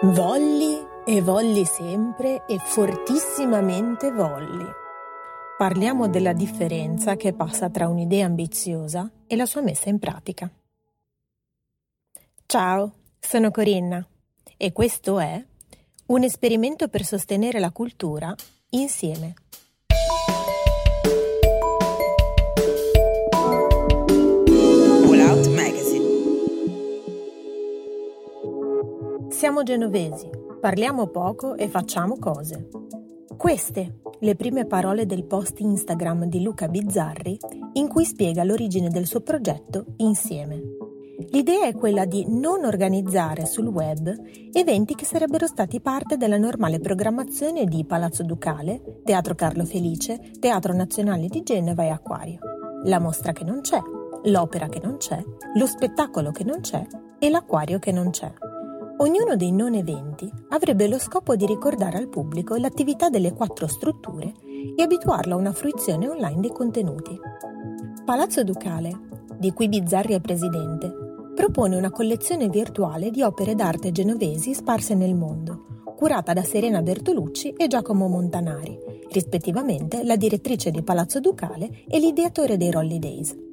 Volli e volli sempre e fortissimamente volli. Parliamo della differenza che passa tra un'idea ambiziosa e la sua messa in pratica. Ciao, sono Corinna e questo è un esperimento per sostenere la cultura insieme. Siamo genovesi, parliamo poco e facciamo cose. Queste le prime parole del post Instagram di Luca Bizzarri in cui spiega l'origine del suo progetto Insieme. L'idea è quella di non organizzare sul web eventi che sarebbero stati parte della normale programmazione di Palazzo Ducale, Teatro Carlo Felice, Teatro Nazionale di Genova e Acquario. La mostra che non c'è, l'opera che non c'è, lo spettacolo che non c'è e l'acquario che non c'è. Ognuno dei non eventi avrebbe lo scopo di ricordare al pubblico l'attività delle quattro strutture e abituarlo a una fruizione online dei contenuti. Palazzo Ducale, di cui Bizzarri è presidente, propone una collezione virtuale di opere d'arte genovesi sparse nel mondo, curata da Serena Bertolucci e Giacomo Montanari, rispettivamente la direttrice di Palazzo Ducale e l'ideatore dei Rolly Days.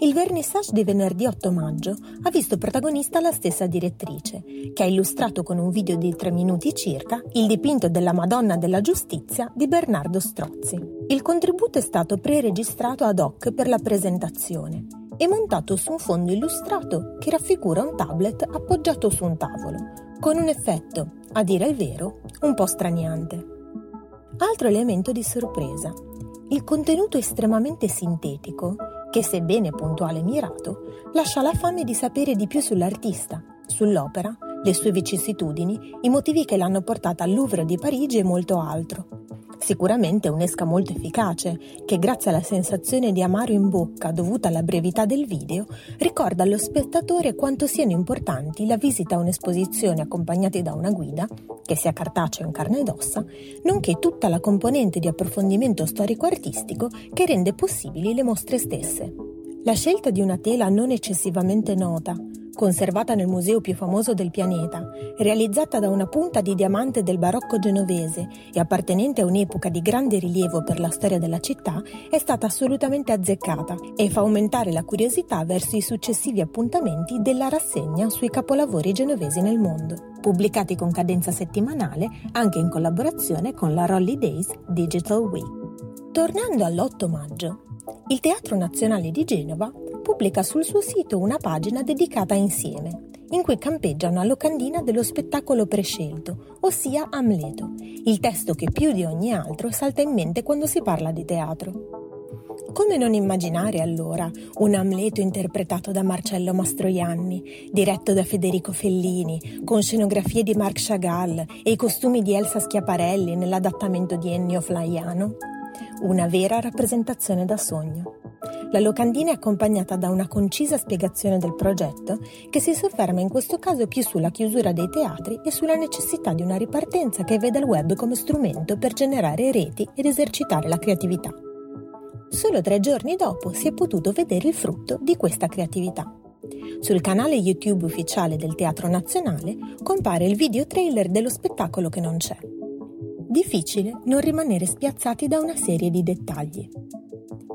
Il vernissage di venerdì 8 maggio ha visto protagonista la stessa direttrice, che ha illustrato con un video di tre minuti circa il dipinto della Madonna della Giustizia di Bernardo Strozzi. Il contributo è stato pre-registrato ad hoc per la presentazione e montato su un fondo illustrato che raffigura un tablet appoggiato su un tavolo, con un effetto, a dire il vero, un po' straniante. Altro elemento di sorpresa. Il contenuto estremamente sintetico che sebbene puntuale e mirato, lascia la fame di sapere di più sull'artista, sull'opera, le sue vicissitudini, i motivi che l'hanno portata al Louvre di Parigi e molto altro. Sicuramente un'esca molto efficace, che grazie alla sensazione di amaro in bocca dovuta alla brevità del video, ricorda allo spettatore quanto siano importanti la visita a un'esposizione accompagnati da una guida, che sia cartacea o in carne ed ossa, nonché tutta la componente di approfondimento storico-artistico che rende possibili le mostre stesse. La scelta di una tela non eccessivamente nota, conservata nel museo più famoso del pianeta, realizzata da una punta di diamante del barocco genovese e appartenente a un'epoca di grande rilievo per la storia della città, è stata assolutamente azzeccata e fa aumentare la curiosità verso i successivi appuntamenti della rassegna sui capolavori genovesi nel mondo, pubblicati con cadenza settimanale anche in collaborazione con la Rolly Days Digital Week. Tornando all'8 maggio, il Teatro Nazionale di Genova pubblica sul suo sito una pagina dedicata a Insieme, in cui campeggia una locandina dello spettacolo prescelto, ossia Amleto, il testo che più di ogni altro salta in mente quando si parla di teatro. Come non immaginare allora un Amleto interpretato da Marcello Mastroianni, diretto da Federico Fellini, con scenografie di Marc Chagall e i costumi di Elsa Schiaparelli nell'adattamento di Ennio Flaiano? Una vera rappresentazione da sogno. La locandina è accompagnata da una concisa spiegazione del progetto che si sofferma in questo caso più sulla chiusura dei teatri e sulla necessità di una ripartenza che veda il web come strumento per generare reti ed esercitare la creatività. Solo tre giorni dopo si è potuto vedere il frutto di questa creatività. Sul canale YouTube ufficiale del Teatro Nazionale compare il video trailer dello spettacolo che non c'è. Difficile non rimanere spiazzati da una serie di dettagli.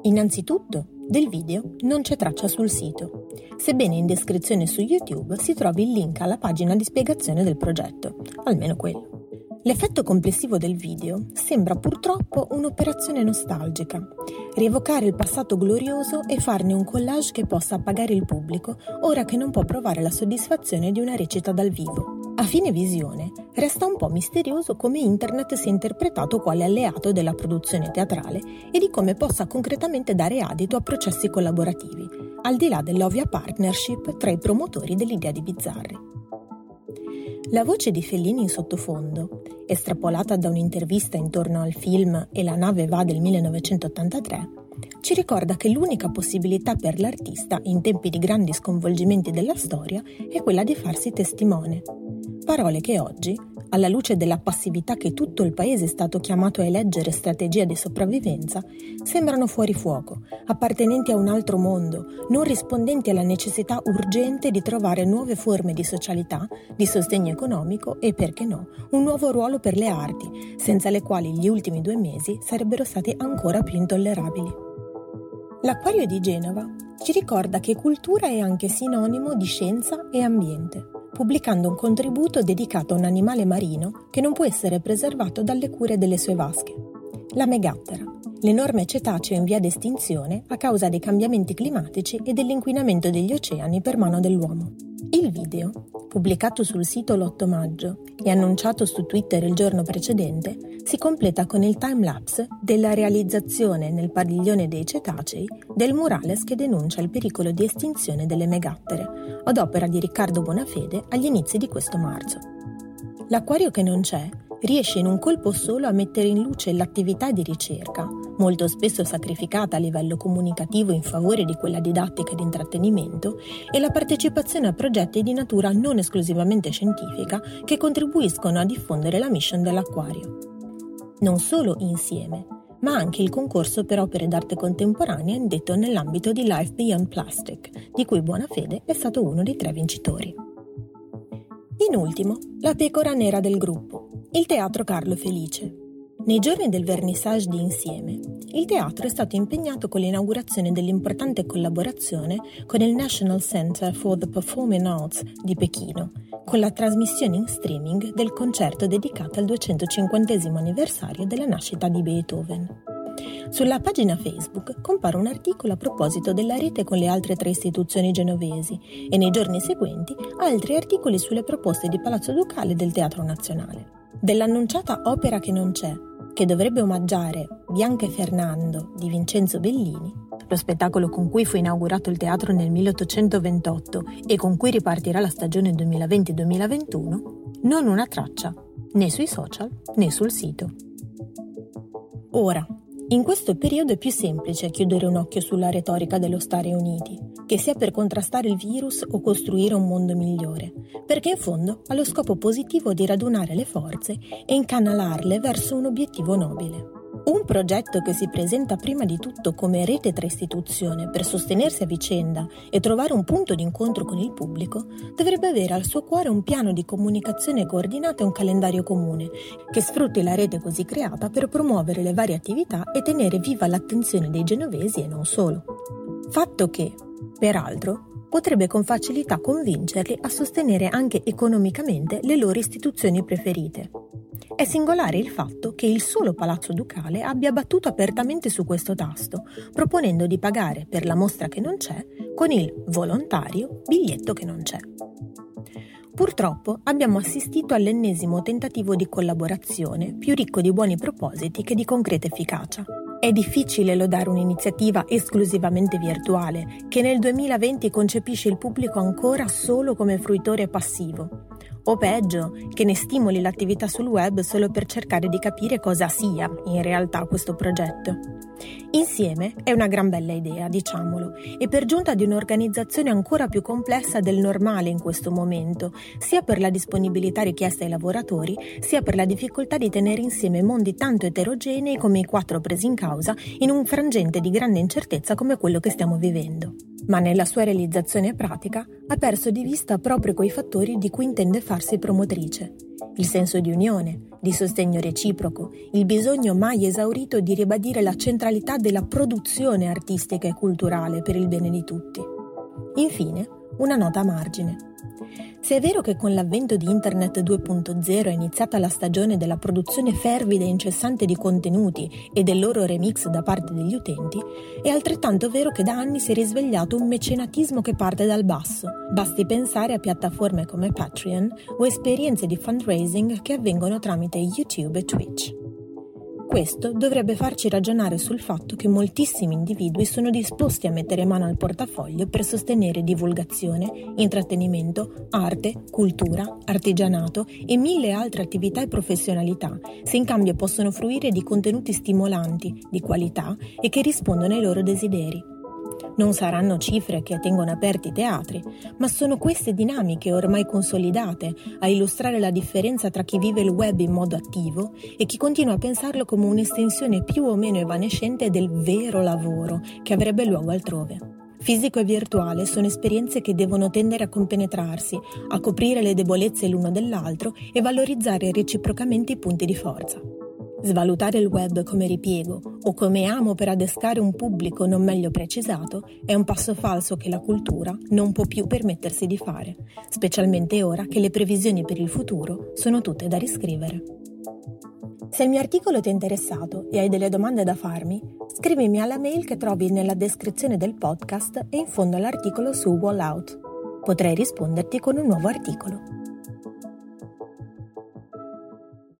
Innanzitutto, del video non c'è traccia sul sito, sebbene in descrizione su YouTube si trovi il link alla pagina di spiegazione del progetto, almeno quello. L'effetto complessivo del video sembra purtroppo un'operazione nostalgica, rievocare il passato glorioso e farne un collage che possa appagare il pubblico ora che non può provare la soddisfazione di una recita dal vivo. A fine visione, resta un po' misterioso come Internet sia interpretato quale alleato della produzione teatrale e di come possa concretamente dare adito a processi collaborativi, al di là dell'ovvia partnership tra i promotori dell'idea di Bizzarri. La voce di Fellini in sottofondo, estrapolata da un'intervista intorno al film E la nave va del 1983, ci ricorda che l'unica possibilità per l'artista in tempi di grandi sconvolgimenti della storia è quella di farsi testimone. Parole che oggi, alla luce della passività che tutto il paese è stato chiamato a eleggere strategia di sopravvivenza, sembrano fuori fuoco, appartenenti a un altro mondo, non rispondenti alla necessità urgente di trovare nuove forme di socialità, di sostegno economico e, perché no, un nuovo ruolo per le arti, senza le quali gli ultimi due mesi sarebbero stati ancora più intollerabili. L'Acquario di Genova ci ricorda che cultura è anche sinonimo di scienza e ambiente, pubblicando un contributo dedicato a un animale marino che non può essere preservato dalle cure delle sue vasche, la megattera, l'enorme cetaceo in via d'estinzione a causa dei cambiamenti climatici e dell'inquinamento degli oceani per mano dell'uomo. Il video, pubblicato sul sito l'8 maggio e annunciato su Twitter il giorno precedente, si completa con il timelapse della realizzazione nel padiglione dei cetacei del murales che denuncia il pericolo di estinzione delle megattere, ad opera di Riccardo Bonafede agli inizi di questo marzo. L'acquario che non c'è riesce in un colpo solo a mettere in luce l'attività di ricerca, molto spesso sacrificata a livello comunicativo in favore di quella didattica ed intrattenimento, e la partecipazione a progetti di natura non esclusivamente scientifica che contribuiscono a diffondere la mission dell'acquario. Non solo insieme, ma anche il concorso per opere d'arte contemporanea indetto nell'ambito di Life Beyond Plastic, di cui Buonafede è stato uno dei tre vincitori. In ultimo, la pecora nera del gruppo, il Teatro Carlo Felice. Nei giorni del vernissage di Insieme, il teatro è stato impegnato con l'inaugurazione dell'importante collaborazione con il National Center for the Performing Arts di Pechino, con la trasmissione in streaming del concerto dedicato al 250 anniversario della nascita di Beethoven. Sulla pagina Facebook compare un articolo a proposito della rete con le altre tre istituzioni genovesi e nei giorni seguenti altri articoli sulle proposte di Palazzo Ducale del Teatro Nazionale. Dell'annunciata Opera che non c'è, che dovrebbe omaggiare Bianca e Fernando di Vincenzo Bellini, lo spettacolo con cui fu inaugurato il teatro nel 1828 e con cui ripartirà la stagione 2020-2021, non una traccia, né sui social né sul sito. Ora, in questo periodo è più semplice chiudere un occhio sulla retorica dello stare uniti, che sia per contrastare il virus o costruire un mondo migliore, perché in fondo ha lo scopo positivo di radunare le forze e incanalarle verso un obiettivo nobile. Un progetto che si presenta prima di tutto come rete tra istituzioni per sostenersi a vicenda e trovare un punto di incontro con il pubblico, dovrebbe avere al suo cuore un piano di comunicazione coordinato e un calendario comune, che sfrutti la rete così creata per promuovere le varie attività e tenere viva l'attenzione dei genovesi e non solo. Fatto che, peraltro, potrebbe con facilità convincerli a sostenere anche economicamente le loro istituzioni preferite. È singolare il fatto che il solo Palazzo Ducale abbia battuto apertamente su questo tasto, proponendo di pagare per la mostra che non c'è con il volontario biglietto che non c'è. Purtroppo abbiamo assistito all'ennesimo tentativo di collaborazione, più ricco di buoni propositi che di concreta efficacia. È difficile lodare un'iniziativa esclusivamente virtuale, che nel 2020 concepisce il pubblico ancora solo come fruitore passivo, o peggio, che ne stimoli l'attività sul web solo per cercare di capire cosa sia in realtà questo progetto. Insieme è una gran bella idea, diciamolo, e per giunta di un'organizzazione ancora più complessa del normale in questo momento, sia per la disponibilità richiesta ai lavoratori, sia per la difficoltà di tenere insieme mondi tanto eterogenei come i quattro presi in causa in un frangente di grande incertezza come quello che stiamo vivendo ma nella sua realizzazione pratica ha perso di vista proprio quei fattori di cui intende farsi promotrice. Il senso di unione, di sostegno reciproco, il bisogno mai esaurito di ribadire la centralità della produzione artistica e culturale per il bene di tutti. Infine, una nota a margine. Se è vero che con l'avvento di Internet 2.0 è iniziata la stagione della produzione fervida e incessante di contenuti e del loro remix da parte degli utenti, è altrettanto vero che da anni si è risvegliato un mecenatismo che parte dal basso. Basti pensare a piattaforme come Patreon o esperienze di fundraising che avvengono tramite YouTube e Twitch. Questo dovrebbe farci ragionare sul fatto che moltissimi individui sono disposti a mettere mano al portafoglio per sostenere divulgazione, intrattenimento, arte, cultura, artigianato e mille altre attività e professionalità, se in cambio possono fruire di contenuti stimolanti, di qualità e che rispondono ai loro desideri. Non saranno cifre che tengono aperti i teatri, ma sono queste dinamiche ormai consolidate a illustrare la differenza tra chi vive il web in modo attivo e chi continua a pensarlo come un'estensione più o meno evanescente del vero lavoro che avrebbe luogo altrove. Fisico e virtuale sono esperienze che devono tendere a compenetrarsi, a coprire le debolezze l'uno dell'altro e valorizzare reciprocamente i punti di forza. Svalutare il web come ripiego o come amo per adescare un pubblico non meglio precisato è un passo falso che la cultura non può più permettersi di fare, specialmente ora che le previsioni per il futuro sono tutte da riscrivere. Se il mio articolo ti è interessato e hai delle domande da farmi, scrivimi alla mail che trovi nella descrizione del podcast e in fondo all'articolo su Wallout. Potrei risponderti con un nuovo articolo.